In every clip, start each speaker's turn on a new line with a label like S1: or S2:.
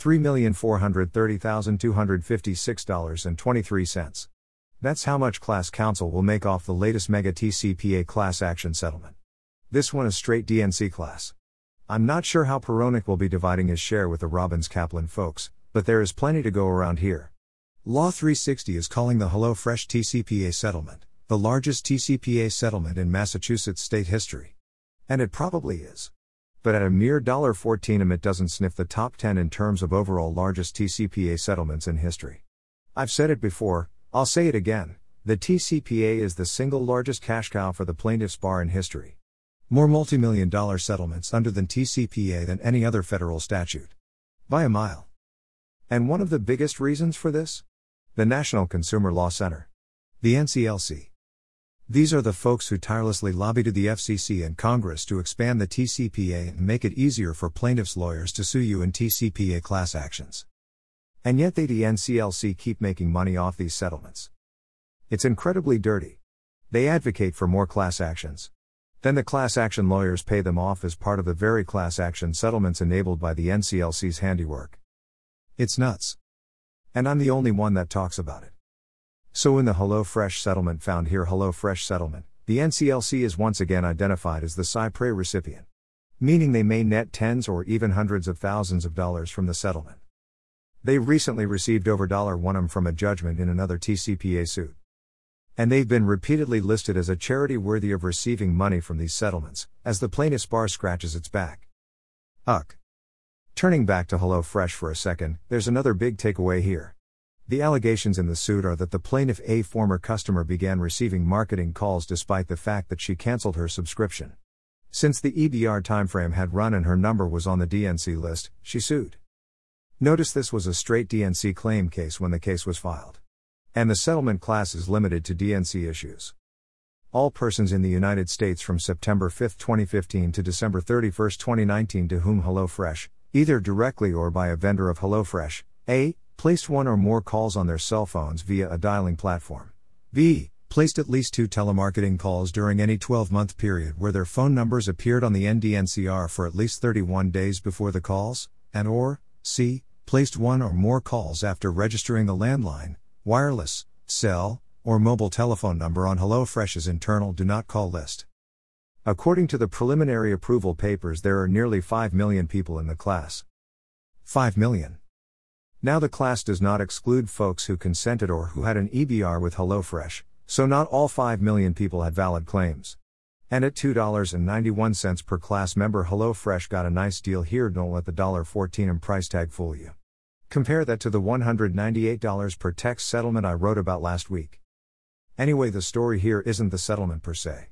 S1: $3,430,256.23. That's how much class counsel will make off the latest mega TCPA class action settlement. This one is straight DNC class. I'm not sure how Paronich will be dividing his share with the Robbins Kaplan folks, but there is plenty to go around here. Law 360 is calling the HelloFresh TCPA settlement the largest TCPA settlement in Massachusetts state history. And it probably is. But at a mere $14 it doesn't sniff the top 10 in terms of overall largest TCPA settlements in history. I've said it before, I'll say it again. The TCPA is the single largest cash cow for the plaintiff's bar in history. More multi-million dollar settlements under the TCPA than any other federal statute. By a mile. And one of the biggest reasons for this? The National Consumer Law Center. The NCLC. These are the folks who tirelessly lobby to the FCC and Congress to expand the TCPA and make it easier for plaintiffs' lawyers to sue you in TCPA class actions. And yet they, the NCLC, keep making money off these settlements. It's incredibly dirty. They advocate for more class actions. Then the class action lawyers pay them off as part of the very class action settlements enabled by the NCLC's handiwork. It's nuts. And I'm the only one that talks about it. So in the HelloFresh settlement found here HelloFresh settlement, the NCLC is once again identified as the cy pres recipient. Meaning they may net tens or even hundreds of thousands of dollars from the settlement. They recently received over $1 from a judgment in another TCPA suit. And they've been repeatedly listed as a charity worthy of receiving money from these settlements, as the plaintiff's bar scratches its back. Uck. Turning back to HelloFresh for a second, there's another big takeaway here. The allegations in the suit are that the plaintiff, a former customer, began receiving marketing calls despite the fact that she canceled her subscription. Since the EBR timeframe had run and her number was on the DNC list, she sued. Notice this was a straight DNC claim case when the case was filed. And the settlement class is limited to DNC issues. All persons in the United States from September 5, 2015 to December 31, 2019 to whom HelloFresh, either directly or by a vendor of HelloFresh, A. Placed one or more calls on their cell phones via a dialing platform. B. Placed at least two telemarketing calls during any 12 month period where their phone numbers appeared on the NDNCR for at least 31 days before the calls, and or C. Placed one or more calls after registering the landline, wireless, cell, or mobile telephone number on HelloFresh's internal do not call list. According to the preliminary approval papers, there are nearly 5 million people in the class. 5 million. Now, the class does not exclude folks who consented or who had an EBR with HelloFresh, so not all 5 million people had valid claims. And at $2.91 per class member, HelloFresh got a nice deal here. Don't let the $14 price tag fool you. Compare that to the $198 per text settlement I wrote about last week. Anyway, the story here isn't the settlement per se.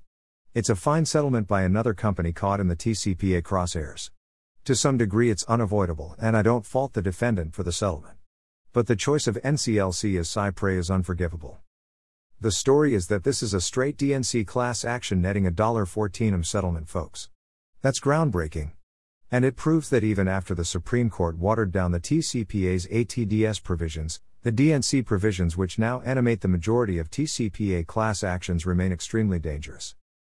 S1: It's a fine settlement by another company caught in the TCPA crosshairs. To some degree, it's unavoidable, and I don't fault the defendant for the settlement. But the choice of NCLC as cy pres is unforgivable. The story is that this is a straight DNC class action netting a $14 settlement, folks. That's groundbreaking. And it proves that even after the Supreme Court watered down the TCPA's ATDS provisions, the DNC provisions which now animate the majority of TCPA class actions remain extremely dangerous.